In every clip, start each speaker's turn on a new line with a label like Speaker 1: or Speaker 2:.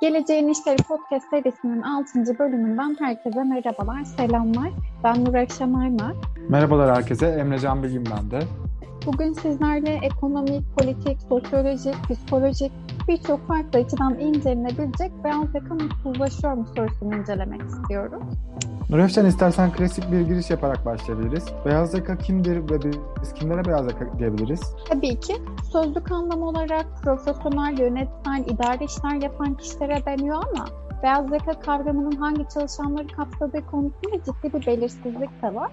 Speaker 1: Geleceğin İşleri Podcast serisinin 6. bölümünden herkese merhabalar, selamlar. Ben Nur Akşam Aymar.
Speaker 2: Merhabalar herkese, Emre Can Bilgin ben de.
Speaker 1: Bugün sizlerle ekonomik, politik, sosyolojik, psikolojik birçok farklı açıdan incelenebilecek beyaz yaka mutsuzlaşıyor mu sorusunu incelemek istiyorum.
Speaker 2: Nurefşen istersen klasik bir giriş yaparak başlayabiliriz. Beyaz yaka kimdir ve biz kimlere beyaz yaka diyebiliriz?
Speaker 1: Tabii ki sözlük anlam olarak profesyonel, yönetsel, idari işler yapan kişilere deniyor ama beyaz yaka kavramının hangi çalışanları kapsadığı konusunda ciddi bir belirsizlik de var.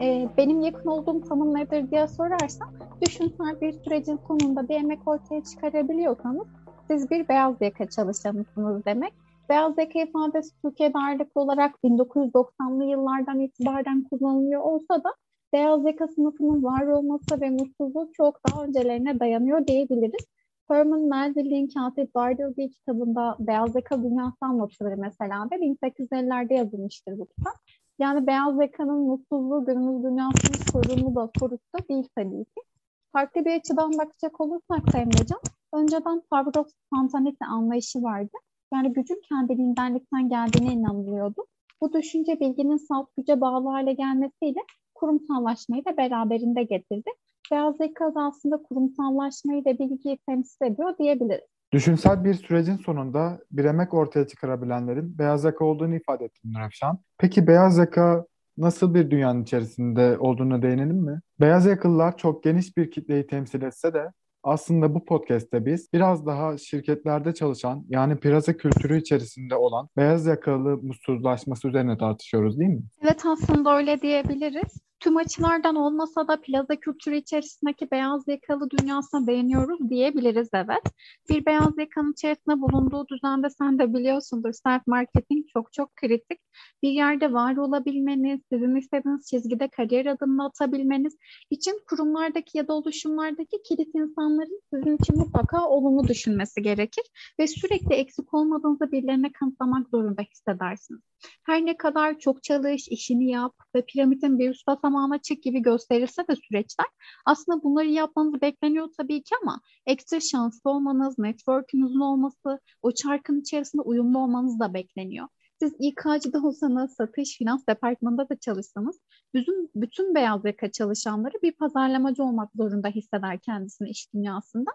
Speaker 1: Ee, benim yakın olduğum tanım nedir diye sorarsan, düşünsel bir sürecin sonunda bir emek ortaya çıkarabiliyorsanız siz bir beyaz yaka çalışanısınız demek. Beyaz yaka ifadesi Türkiye'de ağırlıklı olarak 1990'lı yıllardan itibaren kullanılıyor olsa da beyaz yaka sınıfının var olması ve mutsuzluğu çok daha öncelerine dayanıyor diyebiliriz. Herman Melville'in Katip Bartleby kitabında beyaz yaka dünyası anlatılır mesela ve 1850'lerde yazılmıştır bu kitap. Yani beyaz yakanın mutsuzluğu günümüz dünyasının sorunu da sorusu da değil tabii ki. Farklı bir açıdan bakacak olursak Emrecan, önceden Pavlov spontanite anlayışı vardı. Yani gücün kendiliğindenlikten geldiğine inanılıyordu. Bu düşünce bilginin salt güce bağlı hale gelmesiyle kurumsallaşmayı da beraberinde getirdi. Beyaz yaka da aslında kurumsallaşmayı da bilgiyi temsil ediyor diyebiliriz.
Speaker 2: Düşünsel bir sürecin sonunda bir emek ortaya çıkarabilenlerin beyaz yaka olduğunu ifade ettin Nurefşan. Peki beyaz yaka nasıl bir dünyanın içerisinde olduğuna değinelim mi? Beyaz yakalılar çok geniş bir kitleyi temsil etse de aslında bu podcast'te biz biraz daha şirketlerde çalışan yani piyasa kültürü içerisinde olan beyaz yakalı mutsuzlaşması üzerine tartışıyoruz değil mi?
Speaker 1: Evet aslında öyle diyebiliriz tüm açılardan olmasa da plaza kültürü içerisindeki beyaz yakalı dünyasına beğeniyoruz diyebiliriz evet. Bir beyaz yakanın içerisinde bulunduğu düzende sen de biliyorsundur self marketing çok çok kritik. Bir yerde var olabilmeniz, sizin istediğiniz çizgide kariyer adımını atabilmeniz için kurumlardaki ya da oluşumlardaki kilit insanların sizin için mutlaka olumlu düşünmesi gerekir ve sürekli eksik olmadığınızı birilerine kanıtlamak zorunda hissedersiniz. Her ne kadar çok çalış, işini yap ve piramidin bir üst basamağı çık gibi gösterirse de süreçler aslında bunları yapmanız bekleniyor tabii ki ama ekstra şanslı olmanız, network'ünüzün olması, o çarkın içerisinde uyumlu olmanız da bekleniyor. Siz İK'cıda olsanız, satış, finans departmanında da çalışsanız bütün, bütün beyaz yaka çalışanları bir pazarlamacı olmak zorunda hisseder kendisini iş dünyasında.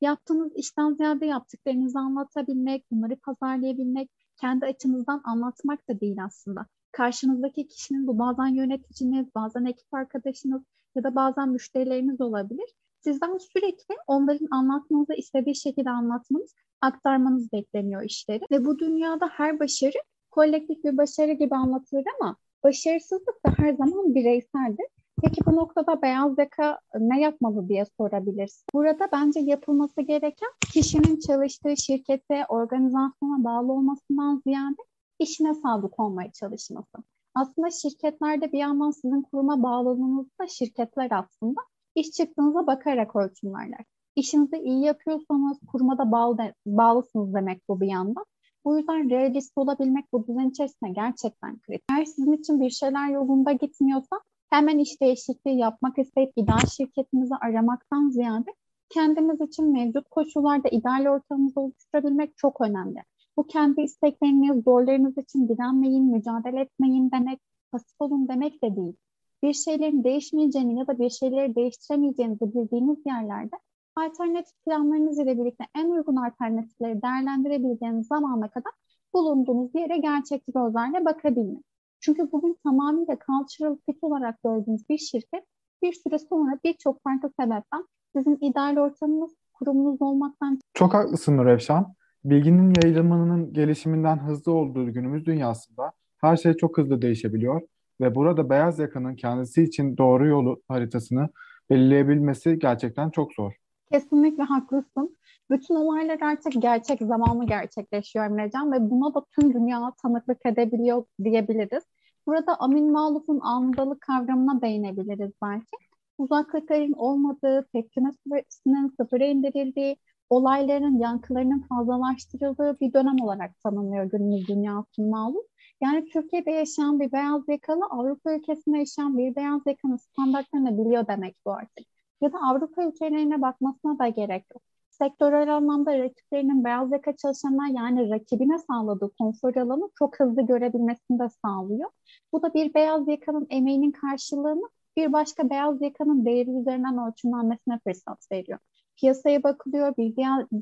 Speaker 1: Yaptığınız işten ziyade yaptıklarınızı anlatabilmek, bunları pazarlayabilmek, kendi açınızdan anlatmak da değil aslında. Karşınızdaki kişinin bu bazen yöneticiniz, bazen ekip arkadaşınız ya da bazen müşterileriniz olabilir. Sizden sürekli onların anlatmanızı istediği şekilde anlatmanız, aktarmanız bekleniyor işleri. Ve bu dünyada her başarı kolektif bir başarı gibi anlatılır ama başarısızlık da her zaman bireyseldir. Peki bu noktada beyaz yaka ne yapmalı diye sorabilirsin. Burada bence yapılması gereken kişinin çalıştığı şirkete, organizasyona bağlı olmasından ziyade işine sadık olmaya çalışması. Aslında şirketlerde bir yandan sizin kuruma bağlılığınızda şirketler aslında iş çıktığınıza bakarak ölçümlerler. İşinizi iyi yapıyorsanız kuruma da bağlı bağlısınız demek bu bir yandan. Bu yüzden realist olabilmek bu düzen içerisinde gerçekten kritik. Eğer sizin için bir şeyler yolunda gitmiyorsa hemen iş değişikliği yapmak isteyip ideal şirketinizi aramaktan ziyade kendimiz için mevcut koşullarda ideal ortamımızı oluşturabilmek çok önemli. Bu kendi istekleriniz, zorlarınız için direnmeyin, mücadele etmeyin demek, pasif olun demek de değil. Bir şeylerin değişmeyeceğini ya da bir şeyleri değiştiremeyeceğinizi bildiğiniz yerlerde alternatif planlarınız ile birlikte en uygun alternatifleri değerlendirebileceğiniz zamana kadar bulunduğunuz yere gerçekçi gözlerle bakabilmek. Çünkü bugün tamamıyla cultural fit olarak gördüğünüz bir şirket bir süre sonra birçok farklı sebepten sizin ideal ortamınız, kurumunuz olmaktan...
Speaker 2: Çok haklısın Nurevşan. Bilginin yayılımının gelişiminden hızlı olduğu günümüz dünyasında her şey çok hızlı değişebiliyor ve burada beyaz yakanın kendisi için doğru yolu haritasını belirleyebilmesi gerçekten çok zor.
Speaker 1: Kesinlikle haklısın. Bütün olaylar artık gerçek zamanlı gerçekleşiyor Emrecan ve buna da tüm dünya tanıklık edebiliyor diyebiliriz. Burada Amin Maluf'un andalık kavramına değinebiliriz belki. Uzaklıkların olmadığı, tepkime süresinin sıfıra indirildiği, olayların yankılarının fazlalaştırıldığı bir dönem olarak tanımlıyor günümüz dünyasının malum. Yani Türkiye'de yaşayan bir beyaz yakalı Avrupa ülkesinde yaşayan bir beyaz yakanın standartlarını biliyor demek bu artık. Ya da Avrupa ülkelerine bakmasına da gerek yok. Sektörel anlamda rakiplerinin beyaz yaka çalışanlar yani rakibine sağladığı konfor alanı çok hızlı görebilmesini de sağlıyor. Bu da bir beyaz yakanın emeğinin karşılığını bir başka beyaz yakanın değeri üzerinden ölçümlenmesine fırsat veriyor. Piyasaya bakılıyor, bir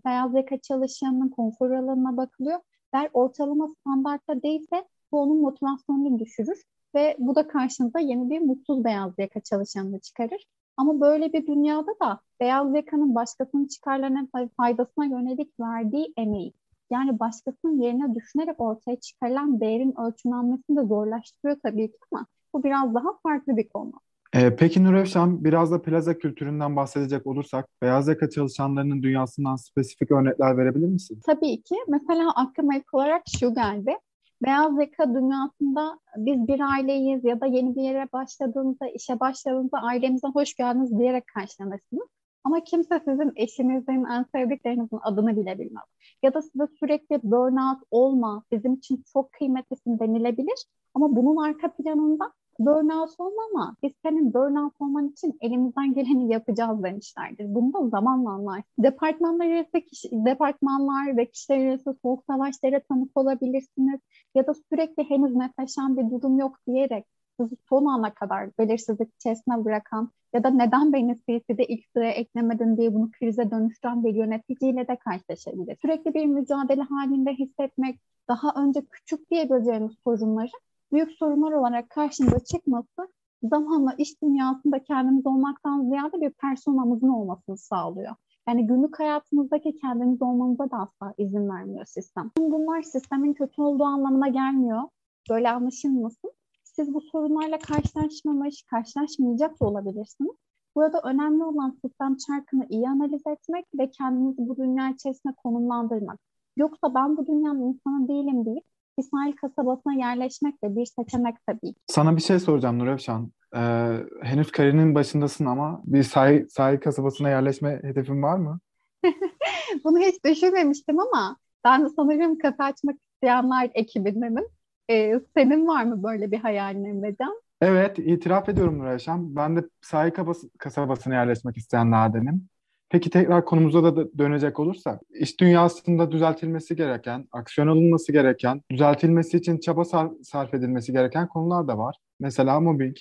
Speaker 1: beyaz yaka çalışanının konfor alanına bakılıyor. Eğer ortalama standartta değilse bu onun motivasyonunu düşürür ve bu da karşınıza yeni bir mutsuz beyaz yaka çalışanını çıkarır. Ama böyle bir dünyada da beyaz yakanın başkasının çıkarlarına faydasına yönelik verdiği emeği yani başkasının yerine düşünerek ortaya çıkarılan değerin ölçümlenmesini de zorlaştırıyor tabii ki ama bu biraz daha farklı bir konu.
Speaker 2: Ee, peki Nurevşan, biraz da plaza kültüründen bahsedecek olursak, beyaz yaka çalışanlarının dünyasından spesifik örnekler verebilir misin?
Speaker 1: Tabii ki. Mesela aklıma ilk olarak şu geldi. Beyaz yaka dünyasında biz bir aileyiz ya da yeni bir yere başladığınızda, işe başladığınızda ailemize hoş geldiniz diyerek karşılanırsınız. Ama kimse sizin eşinizin, en sevdiklerinizin adını bile bilmez. Ya da size sürekli burnout olma, bizim için çok kıymetlisin denilebilir. Ama bunun arka planında burnout olma ama biz senin burnout olman için elimizden geleni yapacağız demişlerdir. Bunu zamanla anlar. Departmanlar arası kişi, departmanlar ve kişiler arası soğuk savaşlara tanık olabilirsiniz. Ya da sürekli henüz netleşen bir durum yok diyerek sizi son ana kadar belirsizlik içerisine bırakan ya da neden beni CC'de ilk sıraya eklemedin diye bunu krize dönüştüren bir yöneticiyle de karşılaşabilir. Sürekli bir mücadele halinde hissetmek, daha önce küçük diyebileceğimiz sorunları büyük sorunlar olarak karşımıza çıkması zamanla iş dünyasında kendimiz olmaktan ziyade bir personamızın olmasını sağlıyor. Yani günlük hayatımızdaki kendimiz olmamıza da asla izin vermiyor sistem. Bunlar sistemin kötü olduğu anlamına gelmiyor. Böyle anlaşılmasın. Siz bu sorunlarla karşılaşmamış, karşılaşmayacak da olabilirsiniz. Burada önemli olan sistem çarkını iyi analiz etmek ve kendinizi bu dünya içerisinde konumlandırmak. Yoksa ben bu dünyanın insanı değilim deyip bir sahil kasabasına yerleşmek de bir seçenek tabii.
Speaker 2: Sana bir şey soracağım Nurevşan. Ee, henüz kariyerinin başındasın ama bir sahil, sahil kasabasına yerleşme hedefin var mı?
Speaker 1: Bunu hiç düşünmemiştim ama ben de sanırım kafe açmak isteyenler ekibindenim. Ee, senin var mı böyle bir hayalin Emrecan?
Speaker 2: Evet, itiraf ediyorum Nurevşan. Ben de sahil kasabasına yerleşmek isteyenlerdenim. Peki tekrar konumuza da dönecek olursak, iş dünyasında düzeltilmesi gereken, aksiyon alınması gereken, düzeltilmesi için çaba sarf edilmesi gereken konular da var. Mesela mobbing.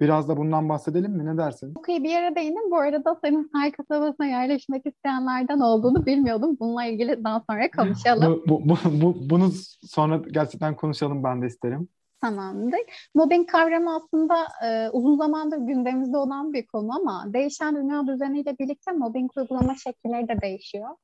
Speaker 2: Biraz da bundan bahsedelim mi? Ne dersin?
Speaker 1: Çok iyi bir yere değindim. Bu arada senin sahil kasabasına yerleşmek isteyenlerden olduğunu bilmiyordum. Bununla ilgili daha sonra konuşalım.
Speaker 2: bu, bu, bu, bunu sonra gerçekten konuşalım ben de isterim.
Speaker 1: Tamamdır. Mobbing kavramı aslında e, uzun zamandır gündemimizde olan bir konu ama değişen dünya düzeniyle birlikte mobbing uygulama şekilleri de değişiyor.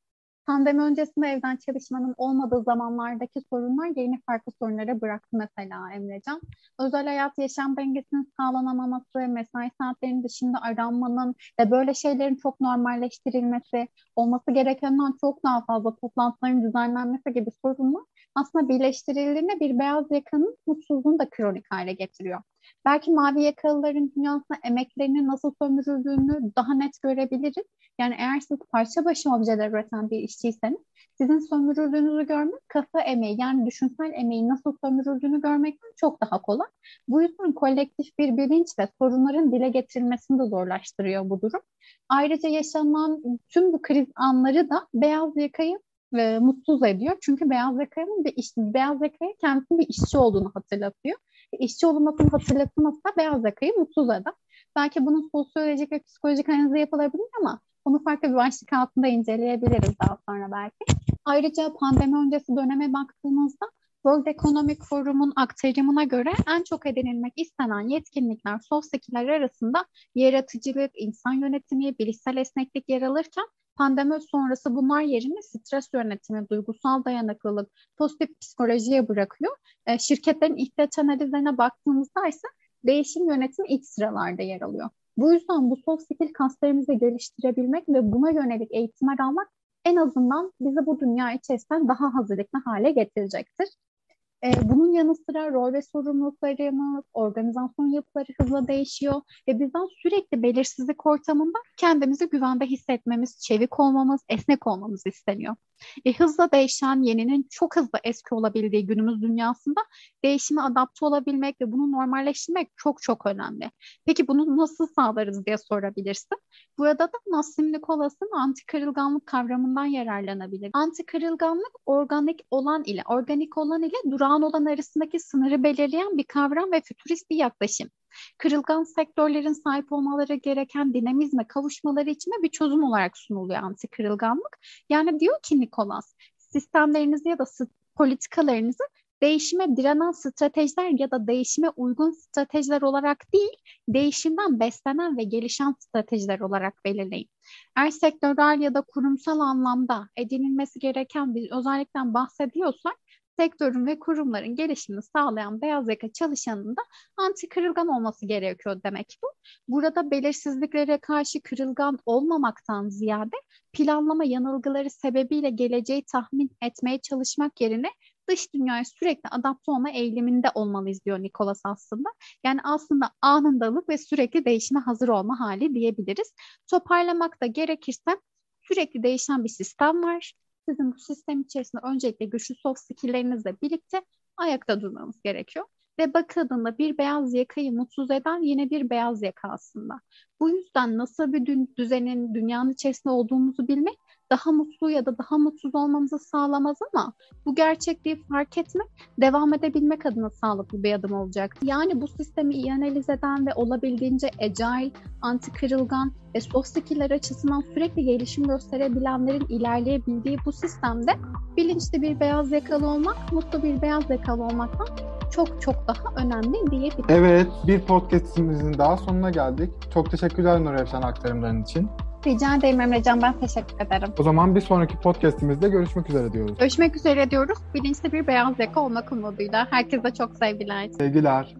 Speaker 1: Pandemi öncesinde evden çalışmanın olmadığı zamanlardaki sorunlar yeni farklı sorunlara bıraktı mesela Emrecan. Özel hayat yaşam dengesinin sağlanamaması, mesai saatlerinin dışında aranmanın ve böyle şeylerin çok normalleştirilmesi, olması gerekenden çok daha fazla toplantıların düzenlenmesi gibi sorunlar aslında birleştirildiğinde bir beyaz yakanın mutsuzluğunu da kronik hale getiriyor. Belki mavi yakalıların dünyasında emeklerinin nasıl sömürüldüğünü daha net görebiliriz. Yani eğer siz parça başı objeler üreten bir işçiyseniz sizin sömürüldüğünüzü görmek kafa emeği yani düşünsel emeği nasıl sömürüldüğünü görmekten çok daha kolay. Bu yüzden kolektif bir bilinç ve sorunların dile getirilmesini de zorlaştırıyor bu durum. Ayrıca yaşanan tüm bu kriz anları da beyaz yakayı e, mutsuz ediyor. Çünkü beyaz yakanın bir iş, beyaz yakaya kendisinin bir işçi olduğunu hatırlatıyor. İşçi olmasını hatırlatması da beyaz yakayı mutsuz eder. Belki bunun sosyolojik ve psikolojik analizi yapılabilir ama bunu farklı bir başlık altında inceleyebiliriz daha sonra belki. Ayrıca pandemi öncesi döneme baktığımızda World Economic Forum'un aktarımına göre en çok edinilmek istenen yetkinlikler soft skill'ler arasında yaratıcılık, insan yönetimi, bilişsel esneklik yer alırken Pandemi sonrası bunlar yerine stres yönetimi, duygusal dayanıklılık, pozitif psikolojiye bırakıyor. E, şirketlerin ihtiyaç analizlerine baktığımızda ise değişim yönetimi ilk sıralarda yer alıyor. Bu yüzden bu soft skill kaslarımızı geliştirebilmek ve buna yönelik eğitimler almak en azından bizi bu dünya içerisinden daha hazırlıklı hale getirecektir. E, bunun yanı sıra rol ve sorumluluklarımız, organizasyon yapıları hızla değişiyor ve bizden sürekli belirsizlik ortamında kendimizi güvende hissetmemiz, çevik olmamız, esnek olmamız isteniyor. E, hızla değişen, yeninin çok hızlı eski olabildiği günümüz dünyasında değişime adapte olabilmek ve bunu normalleştirmek çok çok önemli. Peki bunu nasıl sağlarız diye sorabilirsin. Burada da Nassim Nikolas'ın anti kırılganlık kavramından yararlanabilir. Anti kırılganlık organik olan ile organik olan ile durağan olan arasındaki sınırı belirleyen bir kavram ve fütürist bir yaklaşım. Kırılgan sektörlerin sahip olmaları gereken dinamizme kavuşmaları için de bir çözüm olarak sunuluyor anti kırılganlık. Yani diyor ki Nikolas, sistemlerinizi ya da politikalarınızı değişime direnen stratejiler ya da değişime uygun stratejiler olarak değil, değişimden beslenen ve gelişen stratejiler olarak belirleyin. Eğer sektörel ya da kurumsal anlamda edinilmesi gereken bir özellikten bahsediyorsak, sektörün ve kurumların gelişimini sağlayan beyaz yaka çalışanın da anti kırılgan olması gerekiyor demek bu. Burada belirsizliklere karşı kırılgan olmamaktan ziyade planlama yanılgıları sebebiyle geleceği tahmin etmeye çalışmak yerine dış dünyaya sürekli adapte olma eğiliminde olmalıyız diyor Nikolas aslında. Yani aslında anındalık ve sürekli değişime hazır olma hali diyebiliriz. Toparlamak da gerekirse sürekli değişen bir sistem var. Sizin bu sistem içerisinde öncelikle güçlü soft skill'lerinizle birlikte ayakta durmanız gerekiyor. Ve bakıldığında bir beyaz yakayı mutsuz eden yine bir beyaz yaka aslında. Bu yüzden nasıl bir düzenin, dünyanın içerisinde olduğumuzu bilmek daha mutlu ya da daha mutsuz olmamızı sağlamaz ama bu gerçekliği fark etmek devam edebilmek adına sağlıklı bir adım olacak. Yani bu sistemi iyi analiz eden ve olabildiğince agile, anti kırılgan ve soft skill'ler açısından sürekli gelişim gösterebilenlerin ilerleyebildiği bu sistemde bilinçli bir beyaz yakalı olmak, mutlu bir beyaz yakalı olmaktan çok çok daha önemli diyebilirim.
Speaker 2: Evet, bir podcastimizin daha sonuna geldik. Çok teşekkürler Nur Efşan aktarımların için.
Speaker 1: Rica ederim Emrecan. Ben teşekkür ederim.
Speaker 2: O zaman bir sonraki podcastimizde görüşmek üzere diyoruz.
Speaker 1: Görüşmek üzere diyoruz. Bilinçli bir beyaz yaka olmak umuduyla. Herkese çok sevgiler.
Speaker 2: Sevgiler.